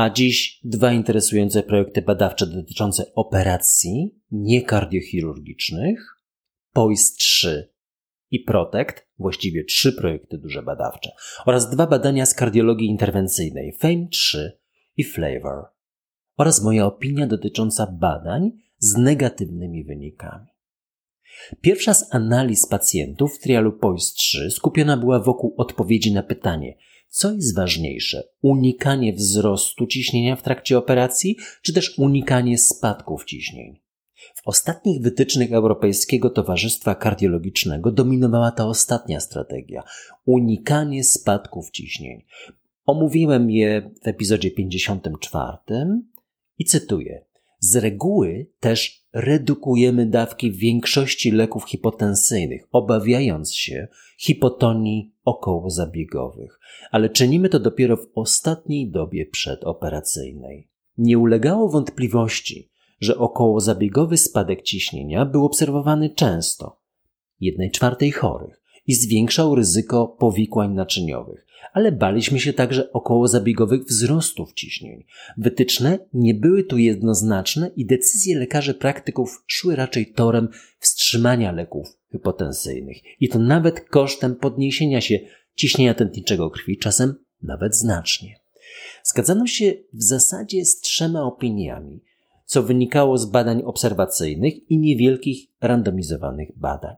A dziś dwa interesujące projekty badawcze dotyczące operacji niekardiochirurgicznych, POIS 3 i PROTECT, właściwie trzy projekty duże badawcze, oraz dwa badania z kardiologii interwencyjnej, FAME 3 i FLAVOR, oraz moja opinia dotycząca badań z negatywnymi wynikami. Pierwsza z analiz pacjentów w trialu POIS 3 skupiona była wokół odpowiedzi na pytanie, co jest ważniejsze, unikanie wzrostu ciśnienia w trakcie operacji, czy też unikanie spadków ciśnień? W ostatnich wytycznych Europejskiego Towarzystwa Kardiologicznego dominowała ta ostatnia strategia unikanie spadków ciśnień. Omówiłem je w epizodzie 54 i cytuję: z reguły też redukujemy dawki większości leków hipotensyjnych, obawiając się hipotonii okołozabiegowych, ale czynimy to dopiero w ostatniej dobie przedoperacyjnej. Nie ulegało wątpliwości, że okołozabiegowy spadek ciśnienia był obserwowany często, jednej czwartej chorych, i zwiększał ryzyko powikłań naczyniowych, ale baliśmy się także około zabiegowych wzrostów ciśnień. Wytyczne nie były tu jednoznaczne i decyzje lekarzy praktyków szły raczej torem wstrzymania leków hypotensyjnych i to nawet kosztem podniesienia się ciśnienia tętniczego krwi, czasem nawet znacznie. Zgadzano się w zasadzie z trzema opiniami, co wynikało z badań obserwacyjnych i niewielkich randomizowanych badań.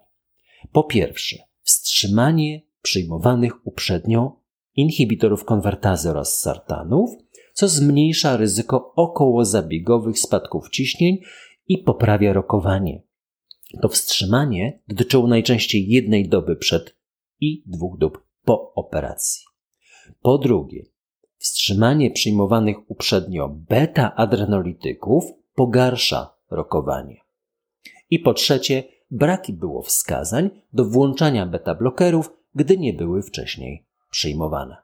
Po pierwsze, wstrzymanie przyjmowanych uprzednio inhibitorów konwertazy oraz sartanów, co zmniejsza ryzyko okołozabiegowych spadków ciśnień i poprawia rokowanie. To wstrzymanie dotyczyło najczęściej jednej doby przed i dwóch dób po operacji. Po drugie, wstrzymanie przyjmowanych uprzednio beta-adrenolityków pogarsza rokowanie. I po trzecie, braki było wskazań do włączania beta-blokerów, gdy nie były wcześniej przyjmowane.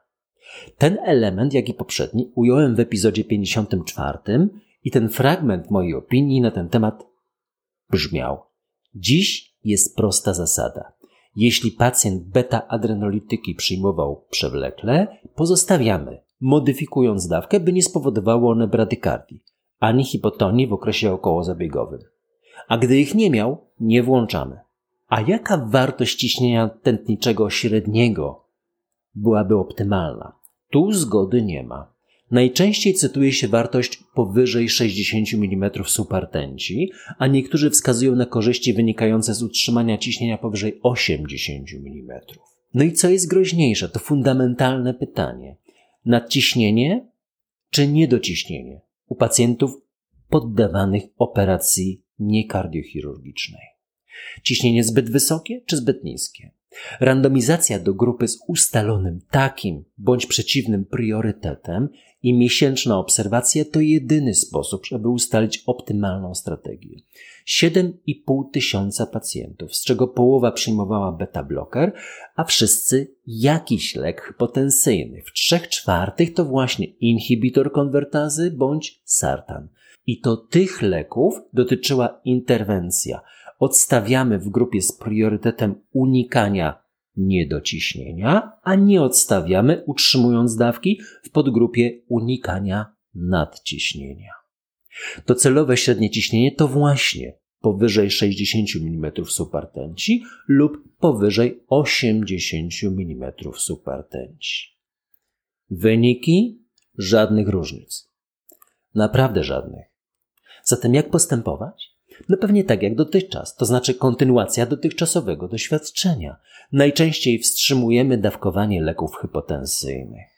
Ten element, jak i poprzedni, ująłem w epizodzie 54 i ten fragment mojej opinii na ten temat brzmiał: Dziś jest prosta zasada. Jeśli pacjent beta-adrenolityki przyjmował przewlekle, pozostawiamy, modyfikując dawkę, by nie spowodowało one bradykardii ani hipotonii w okresie okołozabiegowym. A gdy ich nie miał, nie włączamy. A jaka wartość ciśnienia tętniczego średniego byłaby optymalna. Tu zgody nie ma. Najczęściej cytuje się wartość powyżej 60 mm supertenci, a niektórzy wskazują na korzyści wynikające z utrzymania ciśnienia powyżej 80 mm. No i co jest groźniejsze? To fundamentalne pytanie. Nadciśnienie czy niedociśnienie u pacjentów poddawanych operacji niekardiochirurgicznej? Ciśnienie zbyt wysokie czy zbyt niskie? Randomizacja do grupy z ustalonym takim bądź przeciwnym priorytetem i miesięczna obserwacja to jedyny sposób, żeby ustalić optymalną strategię. 7,5 tysiąca pacjentów, z czego połowa przyjmowała beta-bloker, a wszyscy jakiś lek hypotensyjny. W trzech czwartych to właśnie inhibitor konwertazy bądź sartan. I to tych leków dotyczyła interwencja – odstawiamy w grupie z priorytetem unikania niedociśnienia, a nie odstawiamy, utrzymując dawki, w podgrupie unikania nadciśnienia. Docelowe średnie ciśnienie to właśnie powyżej 60 mm supertenci lub powyżej 80 mm supertenci. Wyniki? Żadnych różnic. Naprawdę żadnych. Zatem jak postępować? No pewnie tak jak dotychczas, to znaczy kontynuacja dotychczasowego doświadczenia. Najczęściej wstrzymujemy dawkowanie leków hypotensyjnych,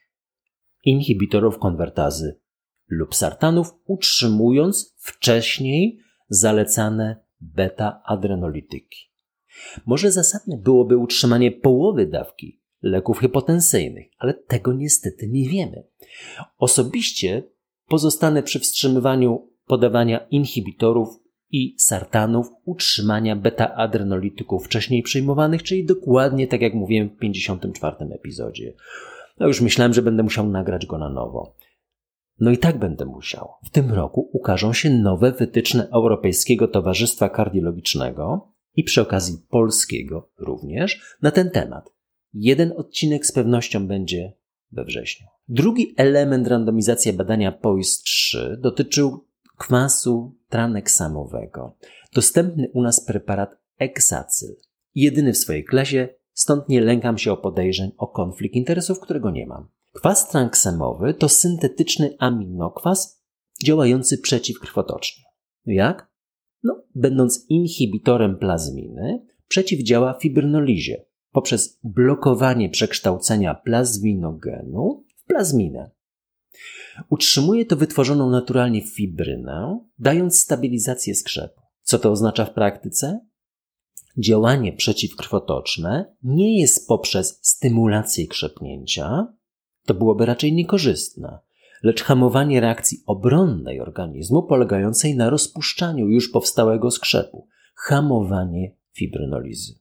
inhibitorów konwertazy lub sartanów, utrzymując wcześniej zalecane beta-adrenolityki. Może zasadne byłoby utrzymanie połowy dawki leków hypotensyjnych, ale tego niestety nie wiemy. Osobiście pozostanę przy wstrzymywaniu podawania inhibitorów i sartanów utrzymania beta-adrenolityków wcześniej przyjmowanych, czyli dokładnie tak jak mówiłem w 54 epizodzie. No już myślałem, że będę musiał nagrać go na nowo. No i tak będę musiał. W tym roku ukażą się nowe wytyczne Europejskiego Towarzystwa Kardiologicznego i przy okazji polskiego również na ten temat. Jeden odcinek z pewnością będzie we wrześniu. Drugi element randomizacji badania POIS-3 dotyczył kwasu traneksamowego. Dostępny u nas preparat Exacyl. Jedyny w swojej klasie, stąd nie lękam się o podejrzeń o konflikt interesów, którego nie mam. Kwas tranksamowy to syntetyczny aminokwas działający przeciwkrwotocznie. Jak? No, będąc inhibitorem plazminy, przeciwdziała fibrynolizie poprzez blokowanie przekształcenia plazminogenu w plazminę. Utrzymuje to wytworzoną naturalnie fibrynę, dając stabilizację skrzepu. Co to oznacza w praktyce? Działanie przeciwkrwotoczne nie jest poprzez stymulację krzepnięcia, to byłoby raczej niekorzystne, lecz hamowanie reakcji obronnej organizmu polegającej na rozpuszczaniu już powstałego skrzepu, hamowanie fibrynolizy.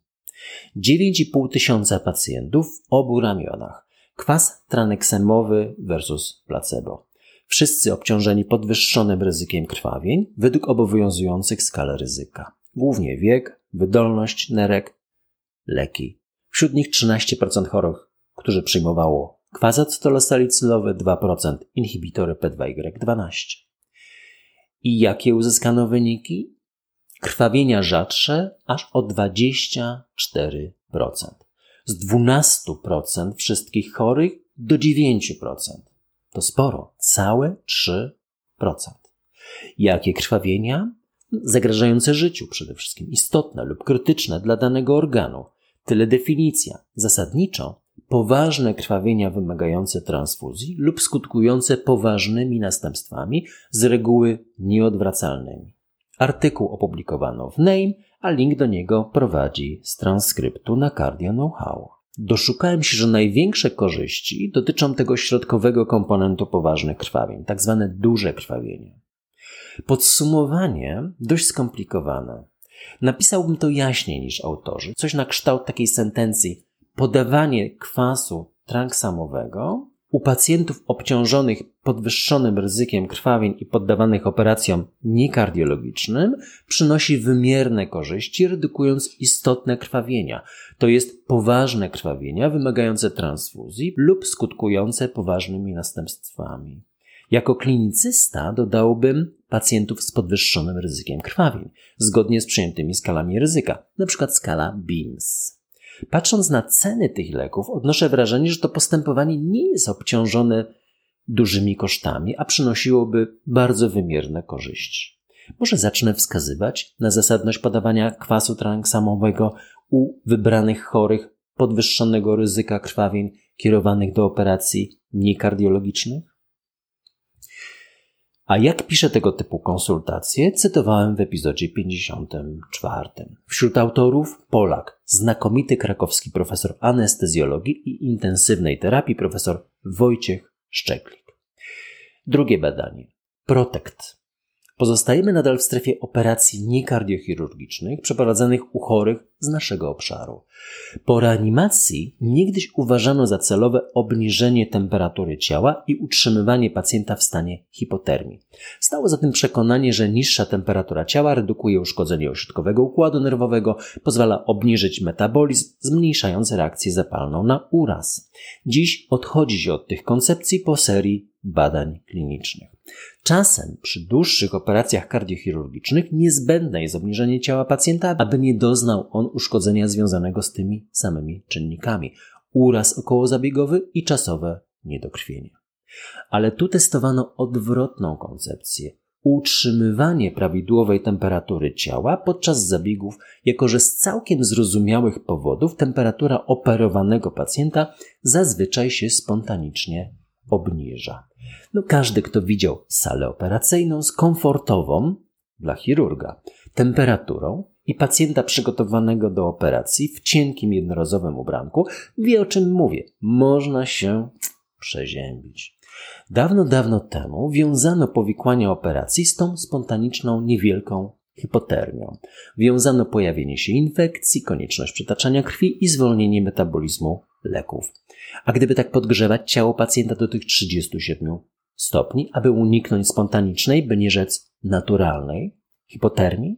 9,5 tysiąca pacjentów w obu ramionach. Kwas traneksemowy versus placebo. Wszyscy obciążeni podwyższonym ryzykiem krwawień według obowiązujących skal ryzyka. Głównie wiek, wydolność nerek, leki. Wśród nich 13% chorych, którzy przyjmowało kwazatolosalicylowe, 2% inhibitory P2Y12. I jakie uzyskano wyniki? Krwawienia rzadsze aż o 24%. Z 12% wszystkich chorych do 9%. To sporo, całe 3%. Jakie krwawienia? Zagrażające życiu przede wszystkim, istotne lub krytyczne dla danego organu. Tyle definicja. Zasadniczo poważne krwawienia wymagające transfuzji lub skutkujące poważnymi następstwami, z reguły nieodwracalnymi. Artykuł opublikowano w NAME, a link do niego prowadzi z transkryptu na Cardio Know-how. Doszukałem się, że największe korzyści dotyczą tego środkowego komponentu poważnych krwawień, tak zwane duże krwawienie. Podsumowanie dość skomplikowane. Napisałbym to jaśniej niż autorzy, coś na kształt takiej sentencji podawanie kwasu tranksamowego u pacjentów obciążonych podwyższonym ryzykiem krwawień i poddawanych operacjom niekardiologicznym przynosi wymierne korzyści, redukując istotne krwawienia, to jest poważne krwawienia wymagające transfuzji lub skutkujące poważnymi następstwami. Jako klinicysta dodałbym pacjentów z podwyższonym ryzykiem krwawień, zgodnie z przyjętymi skalami ryzyka, np. skala BEAMS. Patrząc na ceny tych leków, odnoszę wrażenie, że to postępowanie nie jest obciążone dużymi kosztami, a przynosiłoby bardzo wymierne korzyści. Może zacznę wskazywać na zasadność podawania kwasu tranksamowego u wybranych chorych podwyższonego ryzyka krwawień kierowanych do operacji niekardiologicznych? A jak piszę tego typu konsultacje, cytowałem w epizodzie 54. Wśród autorów Polak, znakomity krakowski profesor anestezjologii i intensywnej terapii profesor Wojciech Szczeklik. Drugie badanie. Protect Pozostajemy nadal w strefie operacji niekardiochirurgicznych przeprowadzanych u chorych z naszego obszaru. Po reanimacji niegdyś uważano za celowe obniżenie temperatury ciała i utrzymywanie pacjenta w stanie hipotermii. Stało za tym przekonanie, że niższa temperatura ciała redukuje uszkodzenie ośrodkowego układu nerwowego, pozwala obniżyć metabolizm, zmniejszając reakcję zapalną na uraz. Dziś odchodzi się od tych koncepcji po serii badań klinicznych. Czasem przy dłuższych operacjach kardiochirurgicznych niezbędne jest obniżenie ciała pacjenta, aby nie doznał on uszkodzenia związanego z tymi samymi czynnikami uraz okołozabiegowy i czasowe niedokrwienie. Ale tu testowano odwrotną koncepcję utrzymywanie prawidłowej temperatury ciała podczas zabiegów, jako że z całkiem zrozumiałych powodów temperatura operowanego pacjenta zazwyczaj się spontanicznie obniża. No każdy, kto widział salę operacyjną z komfortową dla chirurga temperaturą i pacjenta przygotowanego do operacji w cienkim jednorazowym ubranku, wie o czym mówię. Można się przeziębić. Dawno, dawno temu wiązano powikłania operacji z tą spontaniczną, niewielką hipotermią. Wiązano pojawienie się infekcji, konieczność przetaczania krwi i zwolnienie metabolizmu leków. A gdyby tak podgrzewać ciało pacjenta do tych 37 stopni, aby uniknąć spontanicznej, by nie rzec naturalnej hipotermii,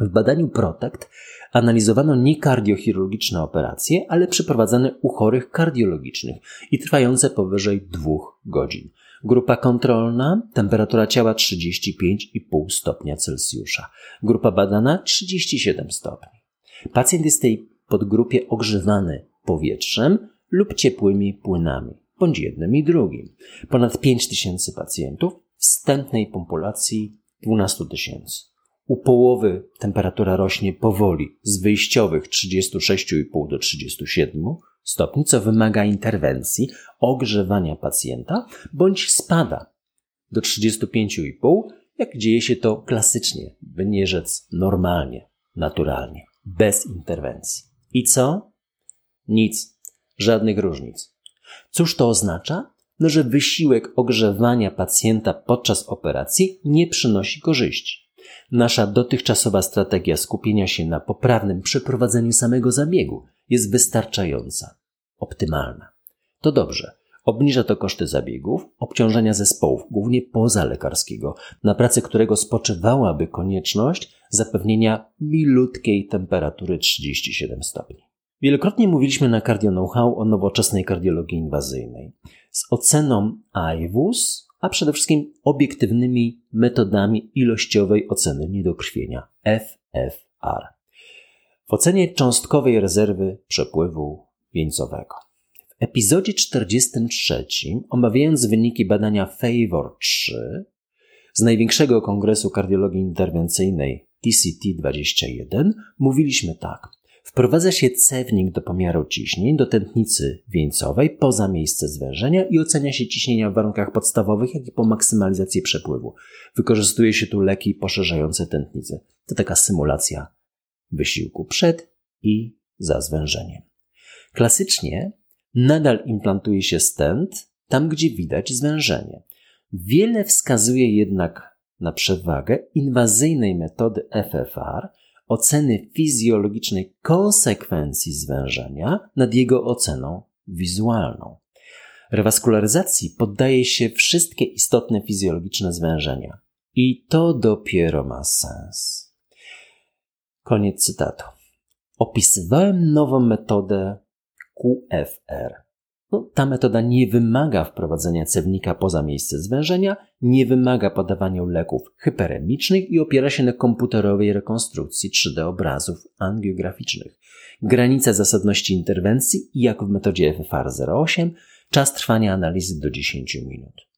w badaniu PROTECT analizowano nie kardiochirurgiczne operacje, ale przeprowadzane u chorych kardiologicznych i trwające powyżej dwóch godzin. Grupa kontrolna temperatura ciała 35,5 stopnia Celsjusza. Grupa badana 37 stopni. Pacjent jest w tej podgrupie ogrzewany powietrzem lub ciepłymi płynami, bądź jednym i drugim. Ponad 5 tysięcy pacjentów, wstępnej populacji 12 tysięcy. U połowy temperatura rośnie powoli z wyjściowych 36,5 do 37 stopni, co wymaga interwencji, ogrzewania pacjenta, bądź spada do 35,5, jak dzieje się to klasycznie, by nie rzec normalnie, naturalnie, bez interwencji. I co? Nic, żadnych różnic. Cóż to oznacza? No, że wysiłek ogrzewania pacjenta podczas operacji nie przynosi korzyści. Nasza dotychczasowa strategia skupienia się na poprawnym przeprowadzeniu samego zabiegu jest wystarczająca, optymalna. To dobrze. Obniża to koszty zabiegów, obciążenia zespołów, głównie pozalekarskiego, na pracy którego spoczywałaby konieczność zapewnienia milutkiej temperatury 37 stopni. Wielokrotnie mówiliśmy na Cardio Know-how o nowoczesnej kardiologii inwazyjnej. Z oceną AIWUS a przede wszystkim obiektywnymi metodami ilościowej oceny niedokrwienia FFR w ocenie cząstkowej rezerwy przepływu wieńcowego. W epizodzie 43, omawiając wyniki badania FAVOR 3 z największego kongresu kardiologii interwencyjnej TCT21, mówiliśmy tak – Wprowadza się cewnik do pomiaru ciśnień do tętnicy wieńcowej poza miejsce zwężenia i ocenia się ciśnienia w warunkach podstawowych, jak i po maksymalizacji przepływu. Wykorzystuje się tu leki poszerzające tętnicę. To taka symulacja wysiłku przed i za zwężeniem. Klasycznie nadal implantuje się stent tam, gdzie widać zwężenie. Wiele wskazuje jednak na przewagę inwazyjnej metody FFR, oceny fizjologicznej konsekwencji zwężenia nad jego oceną wizualną. Rewaskularyzacji poddaje się wszystkie istotne fizjologiczne zwężenia. I to dopiero ma sens. Koniec cytatu. Opisywałem nową metodę QFR, no, ta metoda nie wymaga wprowadzenia cewnika poza miejsce zwężenia, nie wymaga podawania leków hyperemicznych i opiera się na komputerowej rekonstrukcji 3D obrazów angiograficznych. Granica zasadności interwencji, jak w metodzie FFR08, czas trwania analizy do 10 minut.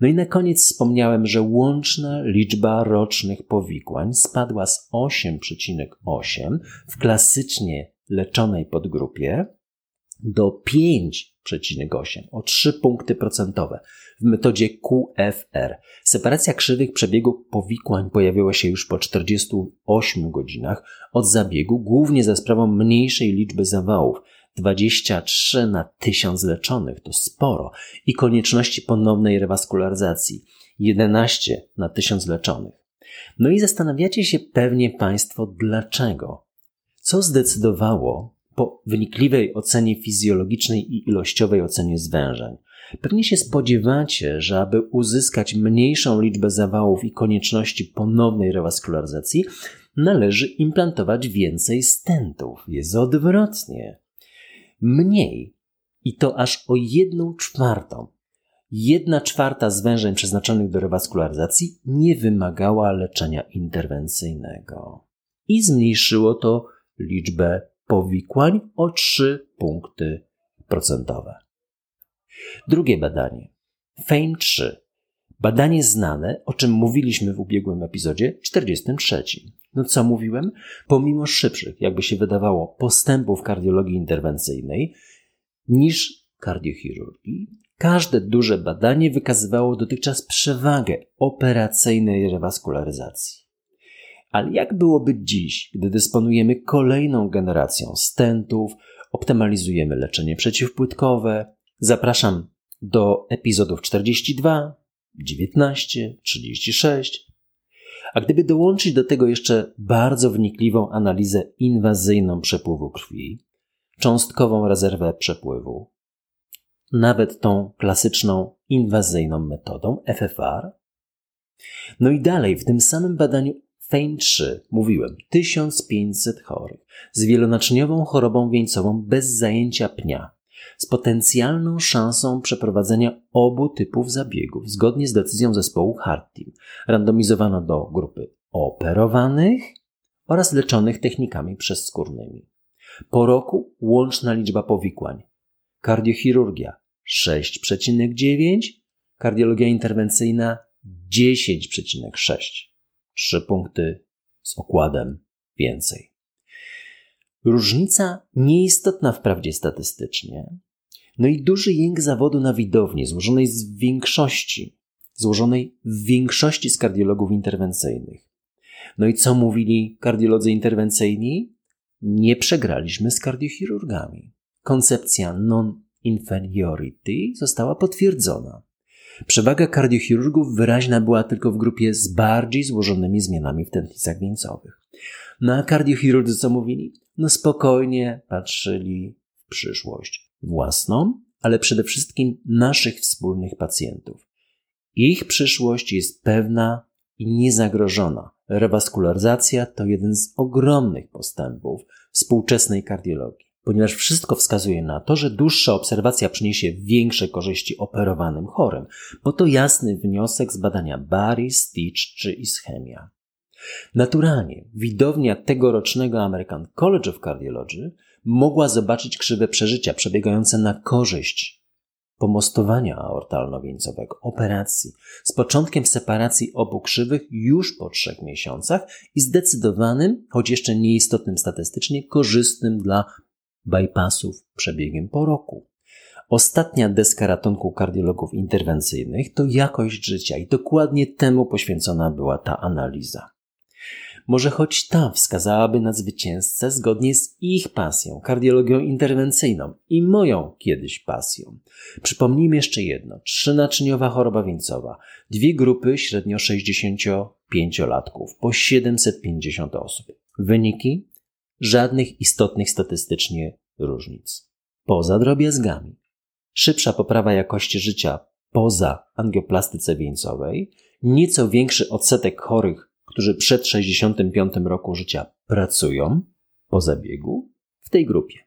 No i na koniec wspomniałem, że łączna liczba rocznych powikłań spadła z 8,8 w klasycznie leczonej podgrupie do 5,8 o 3 punkty procentowe w metodzie QFR. Separacja krzywych przebiegu powikłań pojawiła się już po 48 godzinach od zabiegu, głównie za sprawą mniejszej liczby zawałów. 23 na 1000 leczonych to sporo i konieczności ponownej rewaskularyzacji 11 na 1000 leczonych. No i zastanawiacie się pewnie Państwo dlaczego. Co zdecydowało po wynikliwej ocenie fizjologicznej i ilościowej ocenie zwężeń. Pewnie się spodziewacie, że aby uzyskać mniejszą liczbę zawałów i konieczności ponownej rewaskularyzacji, należy implantować więcej stentów. Jest odwrotnie. Mniej. I to aż o jedną czwartą. Jedna czwarta zwężeń przeznaczonych do rewaskularyzacji nie wymagała leczenia interwencyjnego. I zmniejszyło to liczbę powikłań o 3 punkty procentowe. Drugie badanie. FAME 3. Badanie znane, o czym mówiliśmy w ubiegłym epizodzie 43. No co mówiłem? Pomimo szybszych, jakby się wydawało, postępów kardiologii interwencyjnej niż kardiochirurgii, każde duże badanie wykazywało dotychczas przewagę operacyjnej rewaskularyzacji. Ale jak byłoby dziś, gdy dysponujemy kolejną generacją stentów, optymalizujemy leczenie przeciwpłytkowe? Zapraszam do epizodów 42, 19, 36. A gdyby dołączyć do tego jeszcze bardzo wnikliwą analizę inwazyjną przepływu krwi, cząstkową rezerwę przepływu, nawet tą klasyczną inwazyjną metodą FFR, no i dalej w tym samym badaniu FAME 3 mówiłem 1500 chorych z wielonaczyniową chorobą wieńcową bez zajęcia pnia, z potencjalną szansą przeprowadzenia obu typów zabiegów zgodnie z decyzją zespołu Hard Team. Randomizowano do grupy operowanych oraz leczonych technikami przezskórnymi. Po roku łączna liczba powikłań. Kardiochirurgia 6,9, kardiologia interwencyjna 10,6. Trzy punkty z okładem więcej. Różnica nieistotna wprawdzie statystycznie, no i duży jęk zawodu na widowni, złożonej z większości, złożonej w większości z kardiologów interwencyjnych. No i co mówili kardiolodzy interwencyjni? Nie przegraliśmy z kardiochirurgami. Koncepcja non-inferiority została potwierdzona. Przewaga kardiochirurgów wyraźna była tylko w grupie z bardziej złożonymi zmianami w tętnicach wieńcowych. No a kardiochirurdzy co mówili? No spokojnie patrzyli w przyszłość. Własną, ale przede wszystkim naszych wspólnych pacjentów. Ich przyszłość jest pewna i niezagrożona. Rewaskularyzacja to jeden z ogromnych postępów współczesnej kardiologii ponieważ wszystko wskazuje na to, że dłuższa obserwacja przyniesie większe korzyści operowanym chorym, bo to jasny wniosek z badania Barry, Stitch czy Ischemia. Naturalnie widownia tegorocznego American College of Cardiology mogła zobaczyć krzywe przeżycia przebiegające na korzyść pomostowania aortalno-wieńcowego, operacji, z początkiem separacji obu krzywych już po trzech miesiącach i zdecydowanym, choć jeszcze nieistotnym statystycznie, korzystnym dla bypassów przebiegiem po roku. Ostatnia deska ratunku kardiologów interwencyjnych to jakość życia i dokładnie temu poświęcona była ta analiza. Może choć ta wskazałaby na zwycięzcę zgodnie z ich pasją, kardiologią interwencyjną i moją kiedyś pasją. Przypomnijmy jeszcze jedno. Trzynaczyniowa choroba wieńcowa. Dwie grupy średnio 65-latków, po 750 osób. Wyniki żadnych istotnych statystycznie różnic. Poza drobiazgami. Szybsza poprawa jakości życia poza angioplastyce wieńcowej, nieco większy odsetek chorych, którzy przed 65 roku życia pracują po zabiegu w tej grupie.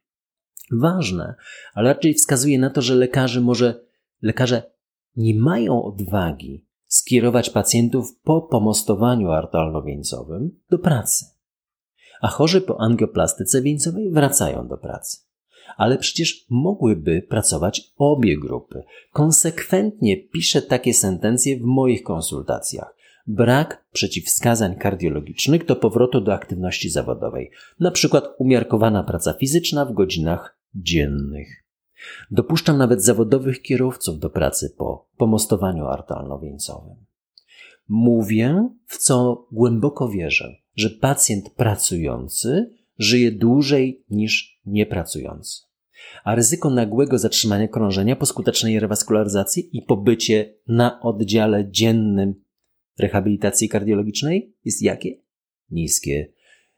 Ważne, ale raczej wskazuje na to, że lekarze może, lekarze nie mają odwagi skierować pacjentów po pomostowaniu artalno-wieńcowym do pracy a chorzy po angioplastyce wieńcowej wracają do pracy. Ale przecież mogłyby pracować obie grupy. Konsekwentnie piszę takie sentencje w moich konsultacjach. Brak przeciwwskazań kardiologicznych do powrotu do aktywności zawodowej, na przykład umiarkowana praca fizyczna w godzinach dziennych. Dopuszczam nawet zawodowych kierowców do pracy po pomostowaniu artalno-wieńcowym. Mówię, w co głęboko wierzę że pacjent pracujący żyje dłużej niż niepracujący. A ryzyko nagłego zatrzymania krążenia po skutecznej rewaskularyzacji i pobycie na oddziale dziennym rehabilitacji kardiologicznej jest jakie? Niskie.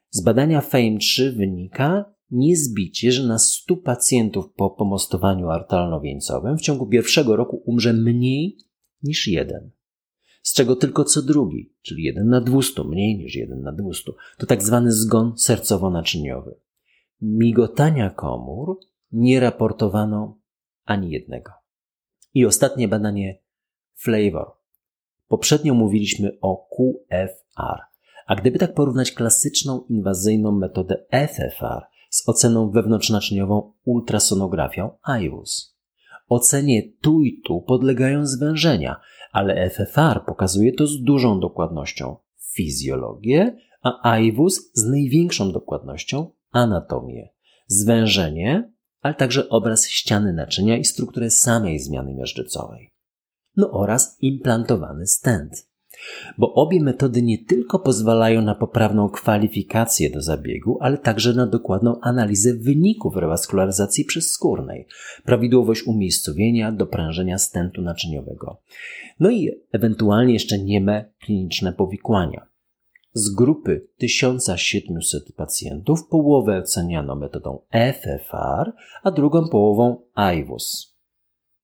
Z badania FAME3 wynika niezbicie, że na 100 pacjentów po pomostowaniu artalno-wieńcowym w ciągu pierwszego roku umrze mniej niż jeden z czego tylko co drugi, czyli 1 na 200, mniej niż 1 na 200, to tak zwany zgon sercowo-naczyniowy. Migotania komór nie raportowano ani jednego. I ostatnie badanie Flavor. Poprzednio mówiliśmy o QFR, a gdyby tak porównać klasyczną inwazyjną metodę FFR z oceną wewnątrznaczyniową ultrasonografią IWUS. Ocenie tu i tu podlegają zwężenia, ale FFR pokazuje to z dużą dokładnością. Fizjologię, a IWUS z największą dokładnością anatomię, zwężenie, ale także obraz ściany naczynia i strukturę samej zmiany miażdżycowej. No oraz implantowany stent bo obie metody nie tylko pozwalają na poprawną kwalifikację do zabiegu, ale także na dokładną analizę wyników rewaskularyzacji przezskórnej, prawidłowość umiejscowienia, doprężenia stentu naczyniowego, no i ewentualnie jeszcze nieme kliniczne powikłania. Z grupy 1700 pacjentów połowę oceniano metodą FFR, a drugą połową IWUS.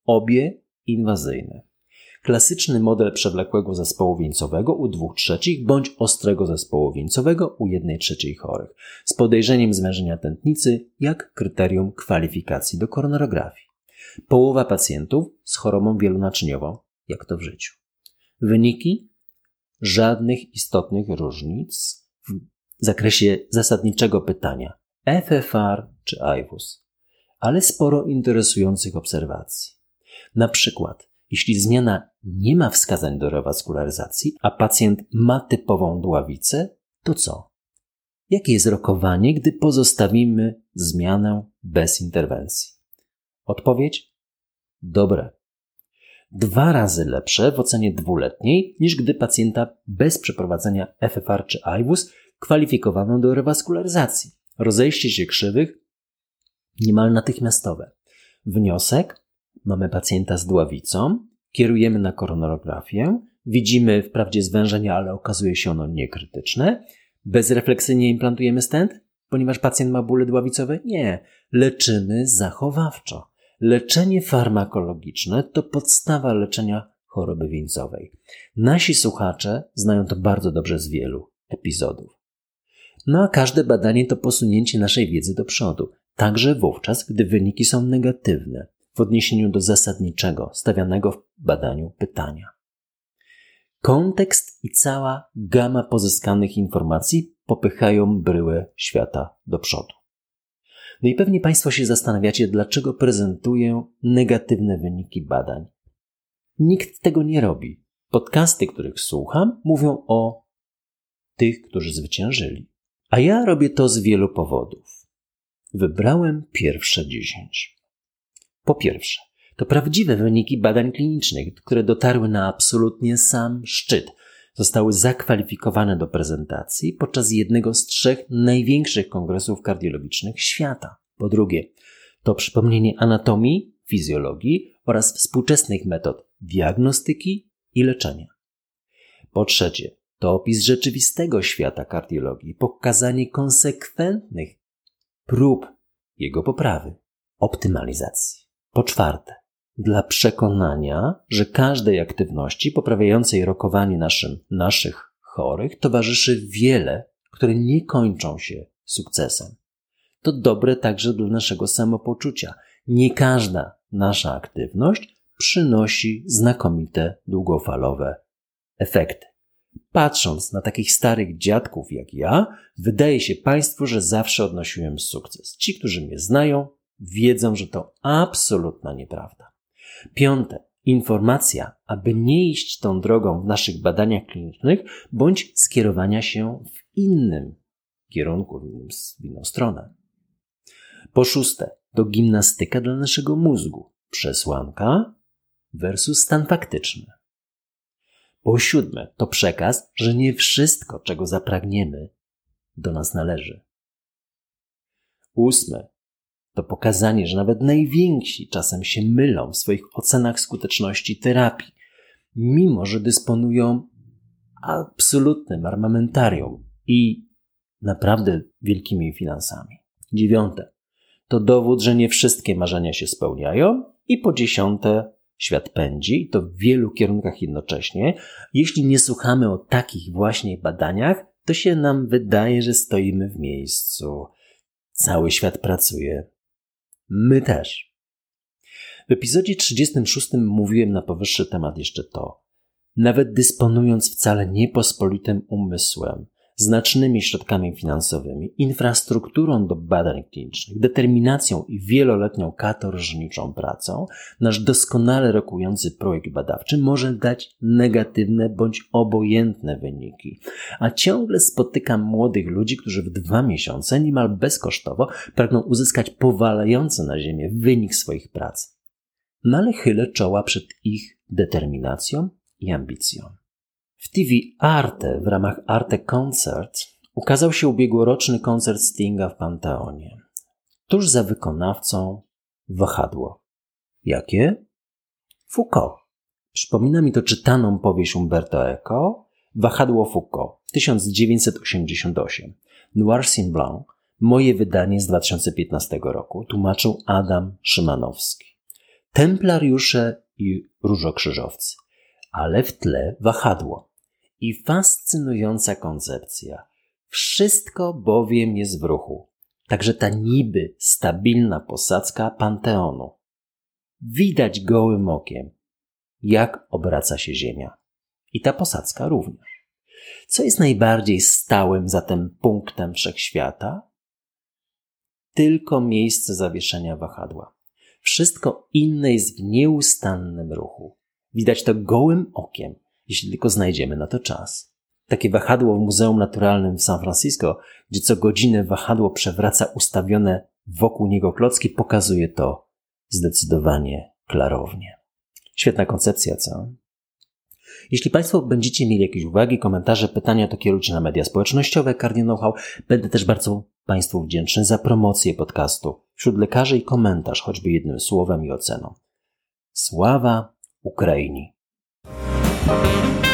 Obie inwazyjne. Klasyczny model przewlekłego zespołu wieńcowego u 2 trzecich bądź ostrego zespołu wieńcowego u 1 trzeciej chorych, z podejrzeniem zmężenia tętnicy jak kryterium kwalifikacji do koronarografii. Połowa pacjentów z chorobą wielonaczyniową, jak to w życiu. Wyniki żadnych istotnych różnic w zakresie zasadniczego pytania FFR czy IWUS, ale sporo interesujących obserwacji. Na przykład, jeśli zmiana nie ma wskazań do rewaskularyzacji, a pacjent ma typową dławicę, to co? Jakie jest rokowanie, gdy pozostawimy zmianę bez interwencji? Odpowiedź? Dobre dwa razy lepsze w ocenie dwuletniej niż gdy pacjenta bez przeprowadzenia FFR czy IWUS kwalifikowano do rewaskularyzacji. Rozejście się krzywych niemal natychmiastowe. Wniosek: mamy pacjenta z dławicą, kierujemy na koronarografię, widzimy wprawdzie zwężenie, ale okazuje się ono niekrytyczne. Bezrefleksyjnie implantujemy stent, ponieważ pacjent ma bóle dławicowe? Nie, leczymy zachowawczo. Leczenie farmakologiczne to podstawa leczenia choroby wieńcowej. Nasi słuchacze znają to bardzo dobrze z wielu epizodów. No a każde badanie to posunięcie naszej wiedzy do przodu, także wówczas, gdy wyniki są negatywne w odniesieniu do zasadniczego, stawianego w badaniu pytania. Kontekst i cała gama pozyskanych informacji popychają bryłę świata do przodu. No i pewnie Państwo się zastanawiacie, dlaczego prezentuję negatywne wyniki badań. Nikt tego nie robi. Podcasty, których słucham, mówią o tych, którzy zwyciężyli. A ja robię to z wielu powodów. Wybrałem pierwsze dziesięć. Po pierwsze, to prawdziwe wyniki badań klinicznych, które dotarły na absolutnie sam szczyt. Zostały zakwalifikowane do prezentacji podczas jednego z trzech największych kongresów kardiologicznych świata. Po drugie, to przypomnienie anatomii, fizjologii oraz współczesnych metod diagnostyki i leczenia. Po trzecie, to opis rzeczywistego świata kardiologii, pokazanie konsekwentnych prób jego poprawy, optymalizacji. Po czwarte, dla przekonania, że każdej aktywności poprawiającej rokowanie naszym, naszych chorych towarzyszy wiele, które nie kończą się sukcesem to dobre także dla naszego samopoczucia. Nie każda nasza aktywność przynosi znakomite długofalowe efekty. Patrząc na takich starych dziadków jak ja, wydaje się Państwu, że zawsze odnosiłem sukces. Ci, którzy mnie znają, wiedzą, że to absolutna nieprawda. Piąte. Informacja, aby nie iść tą drogą w naszych badaniach klinicznych, bądź skierowania się w innym kierunku, w, innym, w inną stronę. Po szóste, to gimnastyka dla naszego mózgu. Przesłanka versus stan faktyczny. Po siódme, to przekaz, że nie wszystko, czego zapragniemy, do nas należy. Ósme, to pokazanie, że nawet najwięksi czasem się mylą w swoich ocenach skuteczności terapii, mimo że dysponują absolutnym armamentarium i naprawdę wielkimi finansami. Dziewiąte, to dowód, że nie wszystkie marzenia się spełniają. I po dziesiąte, świat pędzi, i to w wielu kierunkach jednocześnie. Jeśli nie słuchamy o takich właśnie badaniach, to się nam wydaje, że stoimy w miejscu. Cały świat pracuje. My też. W epizodzie 36 mówiłem na powyższy temat jeszcze to. Nawet dysponując wcale niepospolitym umysłem, znacznymi środkami finansowymi, infrastrukturą do badań klinicznych, determinacją i wieloletnią katorżniczą pracą, nasz doskonale rokujący projekt badawczy może dać negatywne bądź obojętne wyniki. A ciągle spotykam młodych ludzi, którzy w dwa miesiące niemal bezkosztowo pragną uzyskać powalający na ziemię wynik swoich prac. No ale chylę czoła przed ich determinacją i ambicją. W TV Arte w ramach Arte Concert ukazał się ubiegłoroczny koncert Stinga w Panteonie. Tuż za wykonawcą wahadło. Jakie? Foucault. Przypomina mi to czytaną powieść Umberto Eco, Wahadło Foucault. 1988. Noir Sin Blanc, moje wydanie z 2015 roku, tłumaczył Adam Szymanowski. Templariusze i różokrzyżowcy, ale w tle wahadło i fascynująca koncepcja. Wszystko bowiem jest w ruchu. Także ta niby stabilna posadzka Panteonu. Widać gołym okiem, jak obraca się Ziemia. I ta posadzka również. Co jest najbardziej stałym zatem punktem wszechświata? Tylko miejsce zawieszenia wahadła. Wszystko inne jest w nieustannym ruchu. Widać to gołym okiem, jeśli tylko znajdziemy na to czas. Takie wahadło w Muzeum Naturalnym w San Francisco, gdzie co godzinę wahadło przewraca ustawione wokół niego klocki, pokazuje to zdecydowanie klarownie. Świetna koncepcja, co? Jeśli Państwo będziecie mieli jakieś uwagi, komentarze, pytania, to kierujcie na media społecznościowe Cardinal Know-how. Będę też bardzo Państwu wdzięczny za promocję podcastu. Wśród lekarzy i komentarz, choćby jednym słowem i oceną. Sława Ukrainii! Thank you.